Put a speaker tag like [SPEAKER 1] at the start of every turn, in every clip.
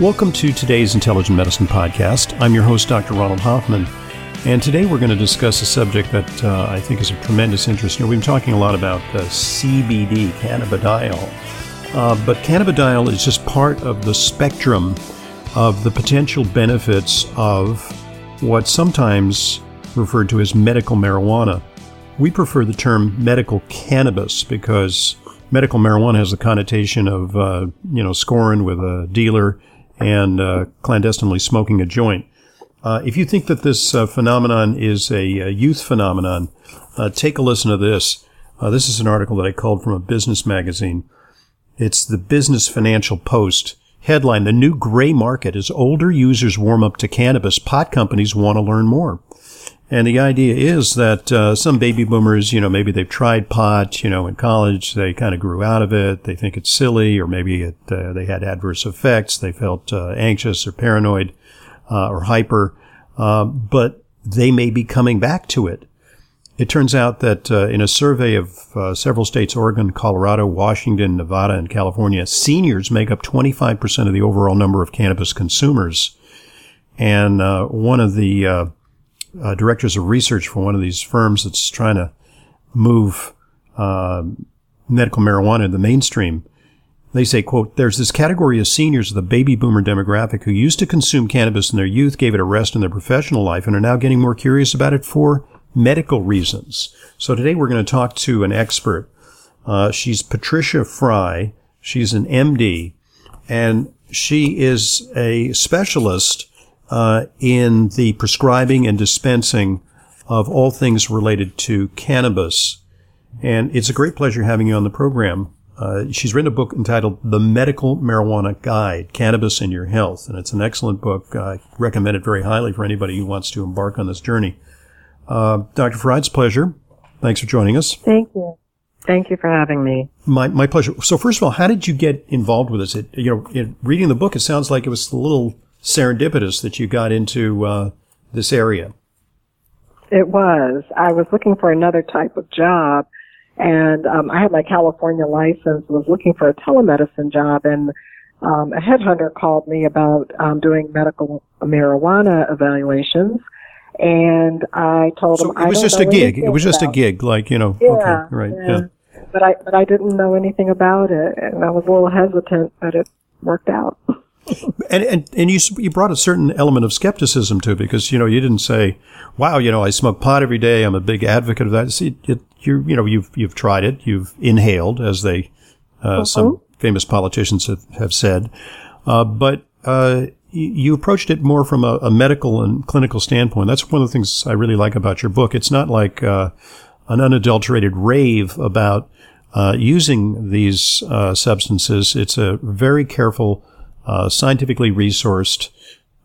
[SPEAKER 1] Welcome to today's Intelligent Medicine Podcast. I'm your host, Dr. Ronald Hoffman, and today we're going to discuss a subject that uh, I think is of tremendous interest. We've been talking a lot about uh, CBD, cannabidiol, uh, but cannabidiol is just part of the spectrum of the potential benefits of what's sometimes referred to as medical marijuana. We prefer the term medical cannabis because medical marijuana has the connotation of, uh, you know, scoring with a dealer and uh, clandestinely smoking a joint. Uh, if you think that this uh, phenomenon is a, a youth phenomenon, uh, take a listen to this. Uh, this is an article that I called from a business magazine. It's the Business Financial Post. Headline, the new gray market as older users warm up to cannabis, pot companies want to learn more. And the idea is that uh, some baby boomers, you know, maybe they've tried pot, you know, in college, they kind of grew out of it. They think it's silly, or maybe it, uh, they had adverse effects. They felt uh, anxious or paranoid uh, or hyper, uh, but they may be coming back to it. It turns out that uh, in a survey of several states, Oregon, Colorado, Washington, Nevada, and California, seniors make up 25% of the overall number of cannabis consumers. And one of the uh, directors of research for one of these firms that's trying to move uh, medical marijuana in the mainstream. They say, quote, there's this category of seniors of the baby boomer demographic who used to consume cannabis in their youth, gave it a rest in their professional life, and are now getting more curious about it for medical reasons. So today we're going to talk to an expert. Uh, she's Patricia Frye. She's an MD, and she is a specialist uh, in the prescribing and dispensing of all things related to cannabis. And it's a great pleasure having you on the program. Uh, she's written a book entitled The Medical Marijuana Guide, Cannabis and Your Health. And it's an excellent book. I recommend it very highly for anybody who wants to embark on this journey. Uh, Dr. A pleasure. Thanks for joining us.
[SPEAKER 2] Thank you. Thank you for having me.
[SPEAKER 1] My, my pleasure. So first of all, how did you get involved with this? It, you know, in reading the book, it sounds like it was a little serendipitous that you got into uh, this area.
[SPEAKER 2] It was. I was looking for another type of job, and um, I had my California license. Was looking for a telemedicine job, and um, a headhunter called me about um, doing medical marijuana evaluations. And I told
[SPEAKER 1] so
[SPEAKER 2] him
[SPEAKER 1] it was just a gig. It was just a gig, like you know.
[SPEAKER 2] Yeah,
[SPEAKER 1] okay, right.
[SPEAKER 2] Yeah.
[SPEAKER 1] yeah.
[SPEAKER 2] But I but I didn't know anything about it, and I was a little hesitant, but it worked out.
[SPEAKER 1] And, and and you you brought a certain element of skepticism to it because you know you didn't say, "Wow, you know, I smoke pot every day. I'm a big advocate of that." See, it, you you know you've you've tried it. You've inhaled, as they uh, uh-huh. some famous politicians have, have said, uh, but uh, you approached it more from a, a, medical and clinical standpoint. That's one of the things I really like about your book. It's not like uh, an unadulterated rave about uh, using these uh, substances. It's a very careful uh, scientifically resourced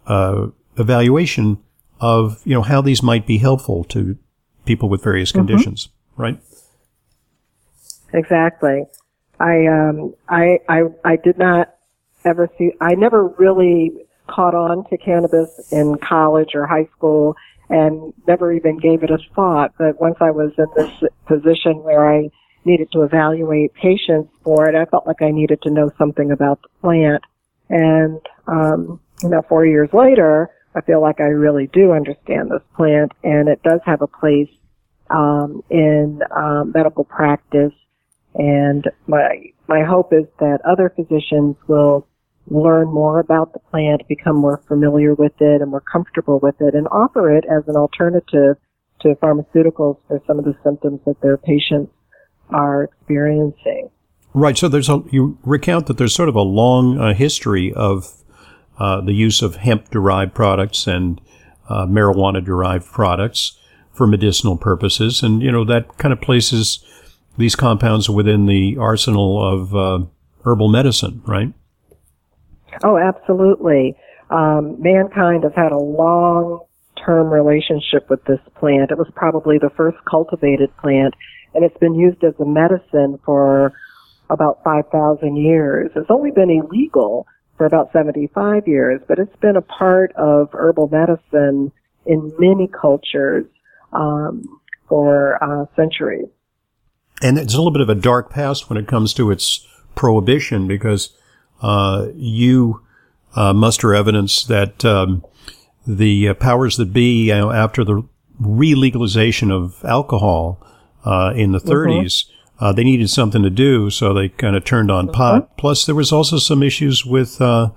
[SPEAKER 1] uh, evaluation of you know how these might be helpful to people with various mm-hmm. conditions, right?
[SPEAKER 2] Exactly. I um I I I did not ever see I never really caught on to cannabis in college or high school and never even gave it a thought. But once I was in this position where I needed to evaluate patients for it, I felt like I needed to know something about the plant. And, um, you know, four years later, I feel like I really do understand this plant and it does have a place, um, in, um, medical practice. And my, my hope is that other physicians will learn more about the plant, become more familiar with it and more comfortable with it and offer it as an alternative to pharmaceuticals for some of the symptoms that their patients are experiencing.
[SPEAKER 1] Right. So there's a, you recount that there's sort of a long uh, history of uh, the use of hemp derived products and uh, marijuana derived products for medicinal purposes. And, you know, that kind of places these compounds within the arsenal of uh, herbal medicine, right?
[SPEAKER 2] Oh, absolutely. Um, mankind has had a long term relationship with this plant. It was probably the first cultivated plant, and it's been used as a medicine for about 5,000 years. It's only been illegal for about 75 years, but it's been a part of herbal medicine in many cultures um, for uh, centuries.
[SPEAKER 1] And it's a little bit of a dark past when it comes to its prohibition because uh, you uh, muster evidence that um, the uh, powers that be, you know, after the re-legalization of alcohol uh, in the 30s, mm-hmm. Uh, they needed something to do, so they kind of turned on mm-hmm. pot. Plus, there was also some issues with uh,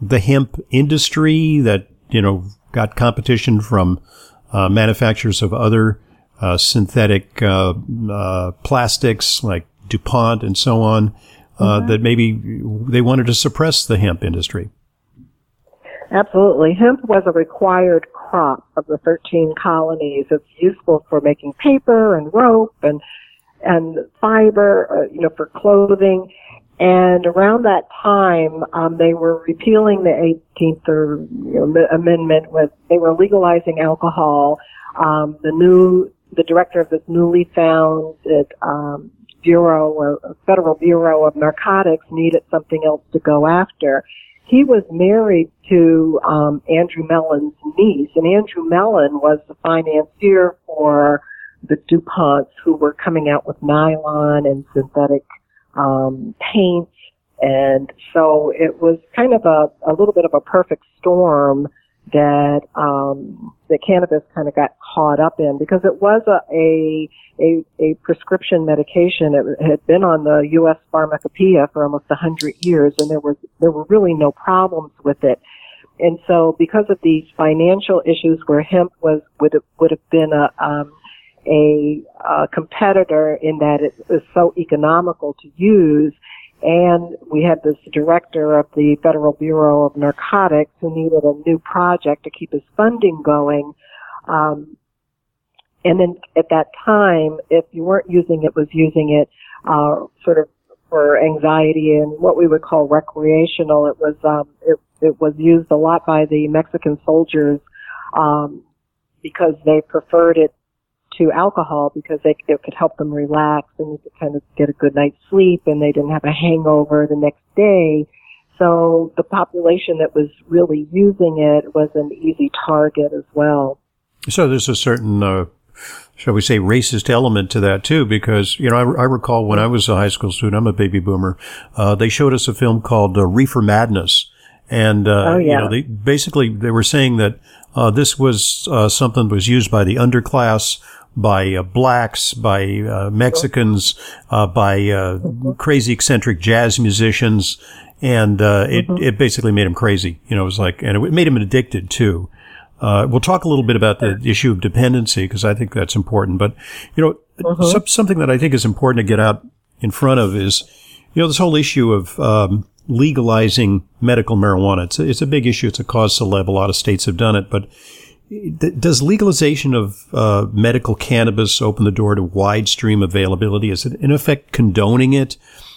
[SPEAKER 1] the hemp industry that you know got competition from uh, manufacturers of other uh, synthetic plastics like DuPont and so on. Mm-hmm. That maybe they wanted to suppress the hemp industry.
[SPEAKER 2] Absolutely. Hemp was a required crop of the 13 colonies. It's useful for making paper and rope and, and fiber, uh, you know, for clothing. And around that time, um, they were repealing the 18th or, you know, amendment with, they were legalizing alcohol. Um, the new, the director of this newly founded, um, Bureau, uh, Federal Bureau of Narcotics needed something else to go after he was married to um, Andrew Mellon's niece, and Andrew Mellon was the financier for the DuPonts who were coming out with nylon and synthetic um, paints. And so it was kind of a, a little bit of a perfect storm that um, that cannabis kind of got caught up in because it was a, a a, a prescription medication. It had been on the U.S. pharmacopoeia for almost a hundred years, and there was there were really no problems with it. And so, because of these financial issues, where hemp was would have, would have been a um, a, a competitor in that it was so economical to use, and we had this director of the Federal Bureau of Narcotics who needed a new project to keep his funding going. Um, and then at that time, if you weren't using it, was using it uh, sort of for anxiety and what we would call recreational. It was um, it, it was used a lot by the Mexican soldiers um, because they preferred it to alcohol because they, it could help them relax and they could kind of get a good night's sleep and they didn't have a hangover the next day. So the population that was really using it was an easy target as well.
[SPEAKER 1] So there's a certain uh, shall we say, racist element to that too, because, you know, I, I recall when I was a high school student, I'm a baby boomer, uh, they showed us a film called uh, Reefer Madness. And, uh, oh, yeah. you know, they basically, they were saying that, uh, this was, uh, something that was used by the underclass, by uh, blacks, by Mexicans, by crazy eccentric jazz musicians, and it, mm-hmm. it basically made him crazy. You know, it was like, and it made him addicted too. Uh, we'll talk a little bit about the issue of dependency because I think that's important. But you know, uh-huh. some, something that I think is important to get out in front of is, you know, this whole issue of um, legalizing medical marijuana. It's a, it's a big issue. It's a cause celeb. A lot of states have done it, but does legalization of uh, medical cannabis open the door to wide stream availability? Is it in effect condoning it?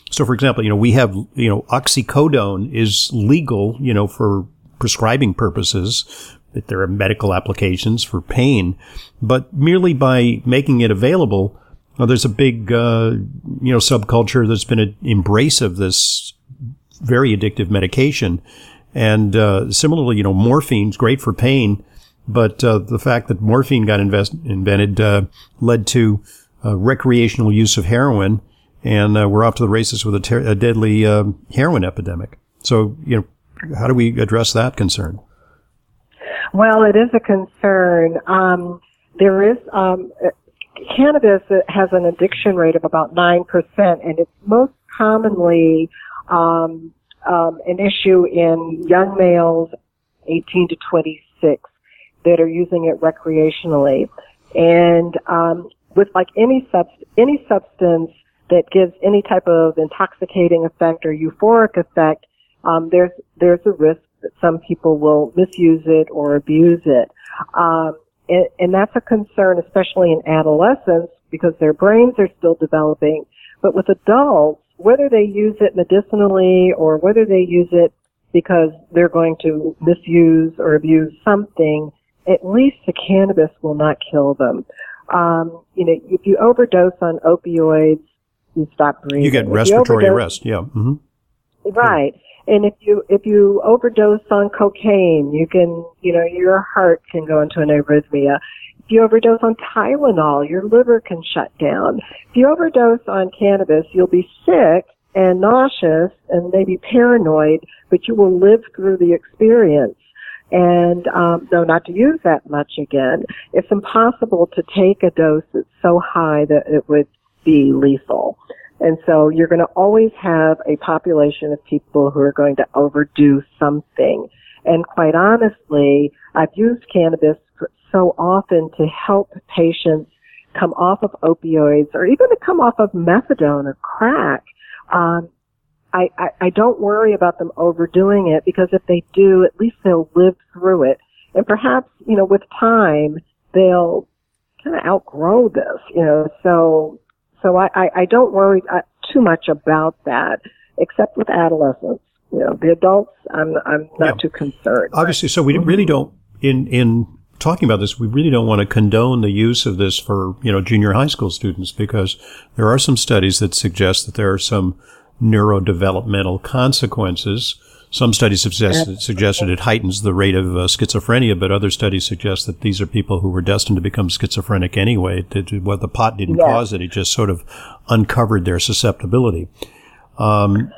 [SPEAKER 1] So, for example, you know, we have, you know, oxycodone is legal, you know, for prescribing purposes, that there are medical applications for pain, but merely by making it available, well, there's a big, uh, you know, subculture that's been an embrace of this very addictive medication. And uh, similarly, you know, morphine's great for pain, but uh, the fact that morphine got invest- invented uh, led to uh, recreational use of heroin and uh, we're off to the races with a, ter- a deadly uh, heroin epidemic. So, you know, how do we address that concern?
[SPEAKER 2] Well, it is a concern. Um, there is um, cannabis has an addiction rate of about nine percent, and it's most commonly um, um, an issue in young males, 18 to 26, that are using it recreationally. And um, with like any subst- any substance that gives any type of intoxicating effect or euphoric effect, um, there's there's a risk that some people will misuse it or abuse it. Um, and, and that's a concern, especially in adolescents, because their brains are still developing. But with adults, whether they use it medicinally or whether they use it because they're going to misuse or abuse something, at least the cannabis will not kill them. Um, you know, if you overdose on opioids, you stop breathing.
[SPEAKER 1] You get respiratory you arrest. Yeah. Mm-hmm.
[SPEAKER 2] Right. And if you if you overdose on cocaine, you can you know your heart can go into an arrhythmia. If you overdose on Tylenol, your liver can shut down. If you overdose on cannabis, you'll be sick and nauseous and maybe paranoid, but you will live through the experience. And um, no, not to use that much again. It's impossible to take a dose that's so high that it would be lethal. And so you're going to always have a population of people who are going to overdo something. And quite honestly, I've used cannabis so often to help patients come off of opioids or even to come off of methadone or crack. Um, I, I, I don't worry about them overdoing it because if they do, at least they'll live through it. And perhaps, you know, with time, they'll kind of outgrow this, you know, so so I, I, I don't worry uh, too much about that, except with adolescents. You know, the adults, I'm, I'm not yeah. too concerned.
[SPEAKER 1] Obviously, so we really don't, in, in talking about this, we really don't want to condone the use of this for, you know, junior high school students because there are some studies that suggest that there are some neurodevelopmental consequences some studies have suggested, suggested it heightens the rate of uh, schizophrenia, but other studies suggest that these are people who were destined to become schizophrenic anyway. That well, the pot didn't cause it; it just sort of uncovered their susceptibility. Um,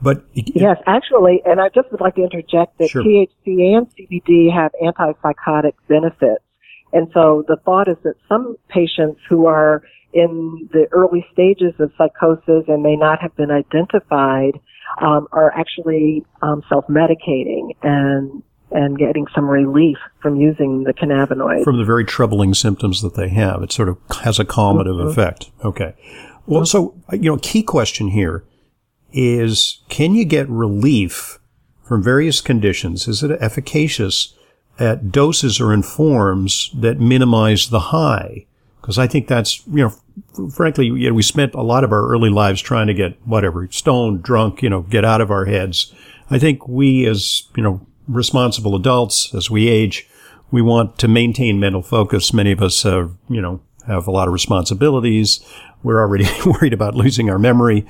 [SPEAKER 1] but
[SPEAKER 2] yes, actually, and I just would like to interject that sure. THC and CBD have antipsychotic benefits, and so the thought is that some patients who are in the early stages of psychosis and may not have been identified um, are actually um, self-medicating and and getting some relief from using the cannabinoid.
[SPEAKER 1] From the very troubling symptoms that they have. It sort of has a calmative mm-hmm. effect. Okay. Well, mm-hmm. so, you know, key question here is can you get relief from various conditions? Is it efficacious at doses or in forms that minimize the high? Because I think that's, you know, frankly, you know, we spent a lot of our early lives trying to get whatever, stoned, drunk, you know, get out of our heads. I think we as, you know, responsible adults, as we age, we want to maintain mental focus. Many of us have, you know, have a lot of responsibilities. We're already worried about losing our memory.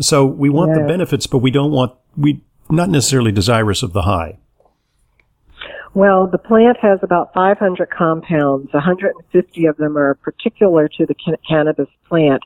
[SPEAKER 1] So we want yeah. the benefits, but we don't want, we not necessarily desirous of the high.
[SPEAKER 2] Well, the plant has about 500 compounds. 150 of them are particular to the can- cannabis plant.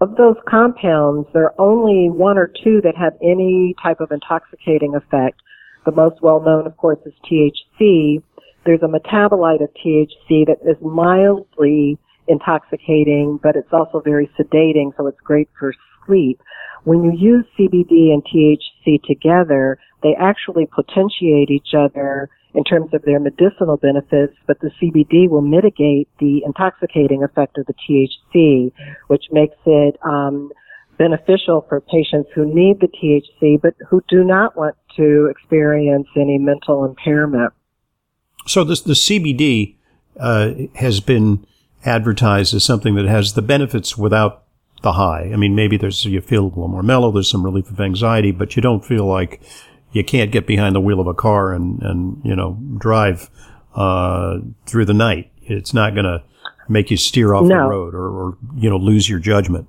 [SPEAKER 2] Of those compounds, there are only one or two that have any type of intoxicating effect. The most well known, of course, is THC. There's a metabolite of THC that is mildly intoxicating, but it's also very sedating, so it's great for sleep. When you use CBD and THC together, they actually potentiate each other in terms of their medicinal benefits, but the CBD will mitigate the intoxicating effect of the THC, which makes it um, beneficial for patients who need the THC but who do not want to experience any mental impairment.
[SPEAKER 1] So this, the CBD uh, has been advertised as something that has the benefits without the high. I mean, maybe there's you feel a little more mellow. There's some relief of anxiety, but you don't feel like you can't get behind the wheel of a car and, and you know, drive uh, through the night. It's not going to make you steer off no. the road or, or, you know, lose your judgment.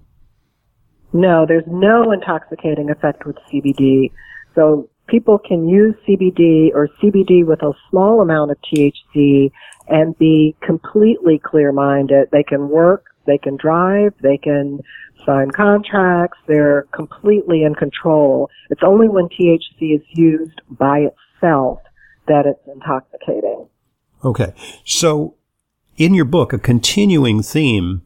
[SPEAKER 2] No, there's no intoxicating effect with CBD. So people can use CBD or CBD with a small amount of THC and be completely clear minded. They can work They can drive, they can sign contracts, they're completely in control. It's only when THC is used by itself that it's intoxicating.
[SPEAKER 1] Okay. So in your book, a continuing theme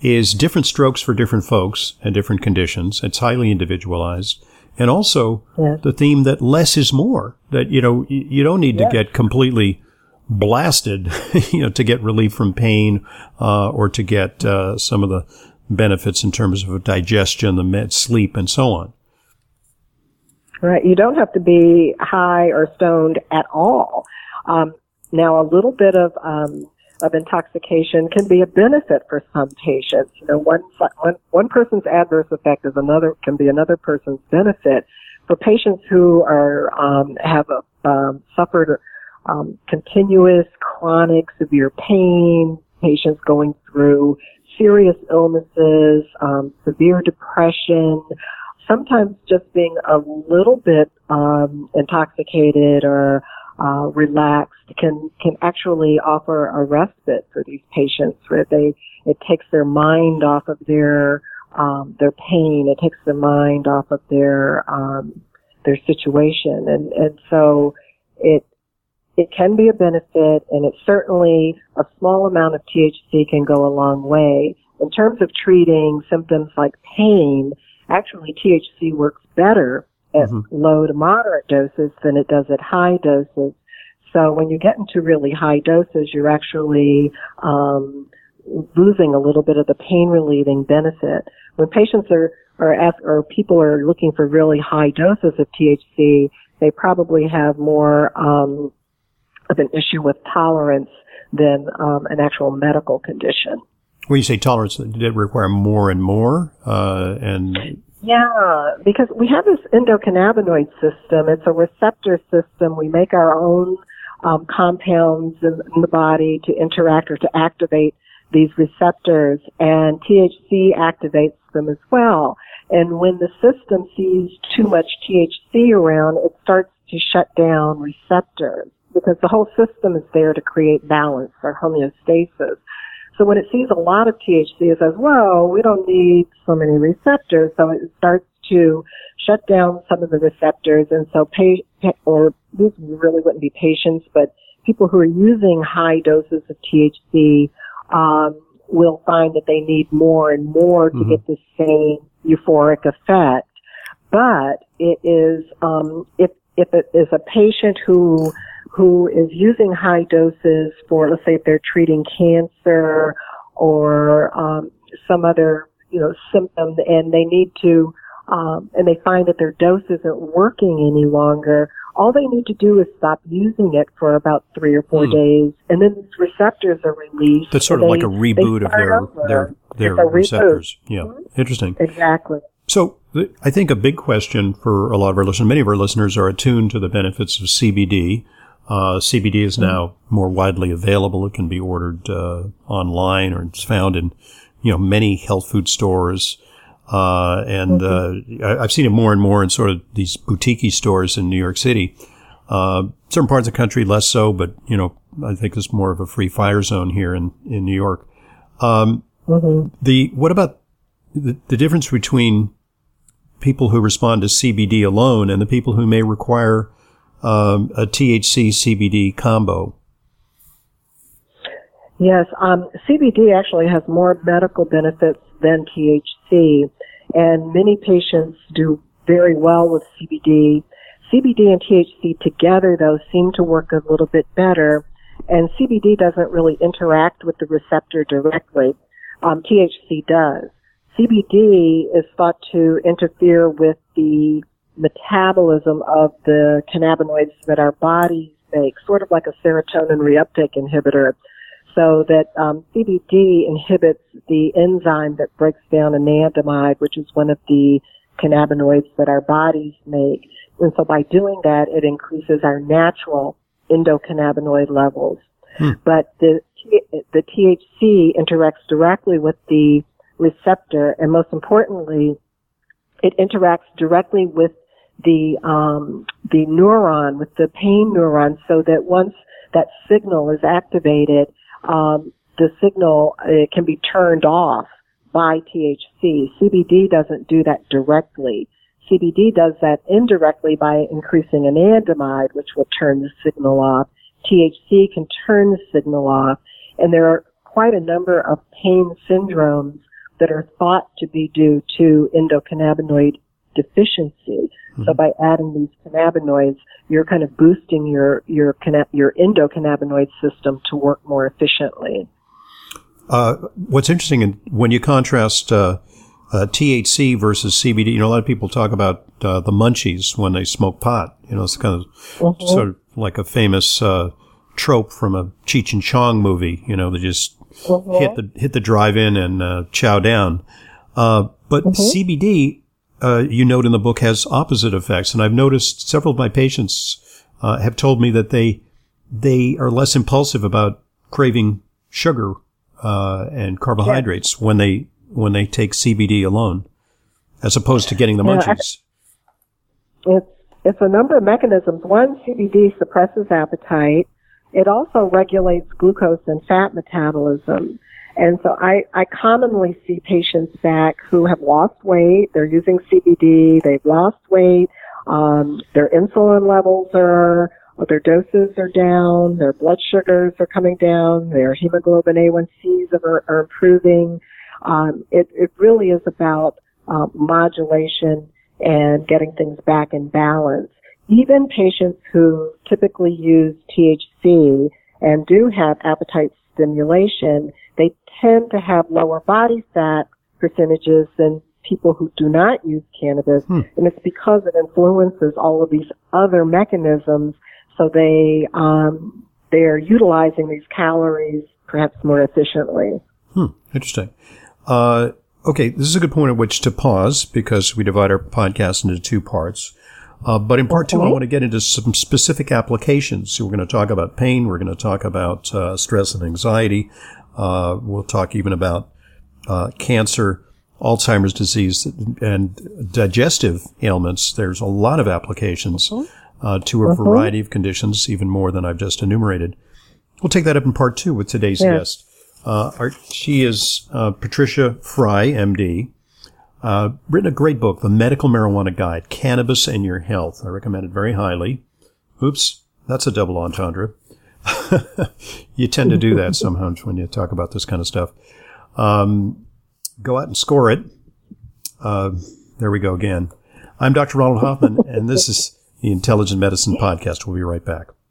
[SPEAKER 1] is different strokes for different folks and different conditions. It's highly individualized. And also yes. the theme that less is more, that, you know, you don't need yes. to get completely blasted, you know, to get relief from pain, uh, or to get, uh, some of the benefits in terms of digestion, the med, sleep, and so on.
[SPEAKER 2] Right. You don't have to be high or stoned at all. Um, now, a little bit of um, of intoxication can be a benefit for some patients. You know, one, one, one person's adverse effect is another, can be another person's benefit. For patients who are, um, have a, um, suffered, um, continuous chronic severe pain, patients going through serious illnesses, um, severe depression, sometimes just being a little bit um, intoxicated or uh, relaxed can can actually offer a respite for these patients where they it takes their mind off of their um, their pain. It takes their mind off of their um, their situation. And and so it it can be a benefit and it's certainly a small amount of THC can go a long way in terms of treating symptoms like pain actually THC works better at mm-hmm. low to moderate doses than it does at high doses. So when you get into really high doses, you're actually um, losing a little bit of the pain relieving benefit. When patients are are ask, or people are looking for really high doses of THC, they probably have more um, of an issue with tolerance than um, an actual medical condition.
[SPEAKER 1] When you say tolerance, did it require more and more? Uh, and
[SPEAKER 2] yeah, because we have this endocannabinoid system. It's a receptor system. We make our own um, compounds in, in the body to interact or to activate these receptors, and THC activates them as well. And when the system sees too much THC around, it starts to shut down receptors because the whole system is there to create balance or homeostasis. So when it sees a lot of THC, it says, well, we don't need so many receptors. So it starts to shut down some of the receptors. And so pay, or these really wouldn't be patients, but people who are using high doses of THC, um, will find that they need more and more to mm-hmm. get the same euphoric effect. But it is, um, if, if it is a patient who who is using high doses for, let's say, if they're treating cancer or um, some other, you know, symptom, and they need to, um, and they find that their dose isn't working any longer. All they need to do is stop using it for about three or four hmm. days, and then these receptors are released.
[SPEAKER 1] That's sort of they, like a reboot of their their their receptors. Yeah, mm-hmm. interesting.
[SPEAKER 2] Exactly.
[SPEAKER 1] So I think a big question for a lot of our listeners, many of our listeners are attuned to the benefits of CBD. Uh, CBD is now more widely available. It can be ordered uh, online or it's found in you know many health food stores. Uh, and uh, I, have seen it more and more in sort of these boutique stores in New York City. Uh, certain parts of the country less so, but you know I think it's more of a free fire zone here in in New York. Um, mm-hmm. The what about the, the difference between people who respond to CBD alone and the people who may require um, a THC CBD combo?
[SPEAKER 2] Yes, um, CBD actually has more medical benefits than THC, and many patients do very well with CBD. CBD and THC together, though, seem to work a little bit better, and CBD doesn't really interact with the receptor directly. Um, THC does. CBD is thought to interfere with the metabolism of the cannabinoids that our bodies make, sort of like a serotonin reuptake inhibitor. So that um, CBD inhibits the enzyme that breaks down anandamide, which is one of the cannabinoids that our bodies make. And so by doing that, it increases our natural endocannabinoid levels. Hmm. But the, the THC interacts directly with the receptor, and most importantly, it interacts directly with the um, the neuron with the pain neuron, so that once that signal is activated, um, the signal it can be turned off by THC. CBD doesn't do that directly. CBD does that indirectly by increasing anandamide, which will turn the signal off. THC can turn the signal off. And there are quite a number of pain syndromes that are thought to be due to endocannabinoid deficiency. Mm-hmm. So by adding these cannabinoids, you're kind of boosting your your your endocannabinoid system to work more efficiently.
[SPEAKER 1] Uh, what's interesting, when you contrast uh, uh, THC versus CBD, you know, a lot of people talk about uh, the munchies when they smoke pot. You know, it's kind of mm-hmm. sort of like a famous uh, trope from a Cheech and Chong movie. You know, they just mm-hmm. hit the hit the drive-in and uh, chow down. but mm-hmm. CBD, you note in the book, has opposite effects, and I've noticed several of my patients have told me that they they are less impulsive about craving sugar uh, and carbohydrates yeah. when they when they take CBD alone, as opposed to getting the munchies.
[SPEAKER 2] It's it's a number of mechanisms. One, CBD suppresses appetite. It also regulates glucose and fat metabolism. And so I, I commonly see patients back who have lost weight. They're using CBD. They've lost weight. Um, their insulin levels are their doses are down, their blood sugars are coming down, their hemoglobin A1Cs are, are improving. Um, it, it really is about um, modulation and getting things back in balance. Even patients who typically use THC and do have appetite stimulation, they tend to have lower body fat percentages than people who do not use cannabis. Hmm. And it's because it influences all of these other mechanisms so they um, they're utilizing these calories perhaps more efficiently.
[SPEAKER 1] Hmm, interesting. Uh, okay, this is a good point at which to pause because we divide our podcast into two parts. Uh, but in part two, I want to get into some specific applications. So we're going to talk about pain. We're going to talk about uh, stress and anxiety. Uh, we'll talk even about uh, cancer, Alzheimer's disease, and digestive ailments. There's a lot of applications. Mm-hmm uh, to a uh-huh. variety of conditions, even more than I've just enumerated. We'll take that up in part two with today's yeah. guest. Uh, our, she is uh, Patricia Frye, MD. Uh, written a great book, The Medical Marijuana Guide, Cannabis and Your Health. I recommend it very highly. Oops, that's a double entendre. you tend to do that sometimes when you talk about this kind of stuff. Um, go out and score it. Uh, there we go again. I'm Dr. Ronald Hoffman, and this is the Intelligent Medicine Podcast. We'll be right back.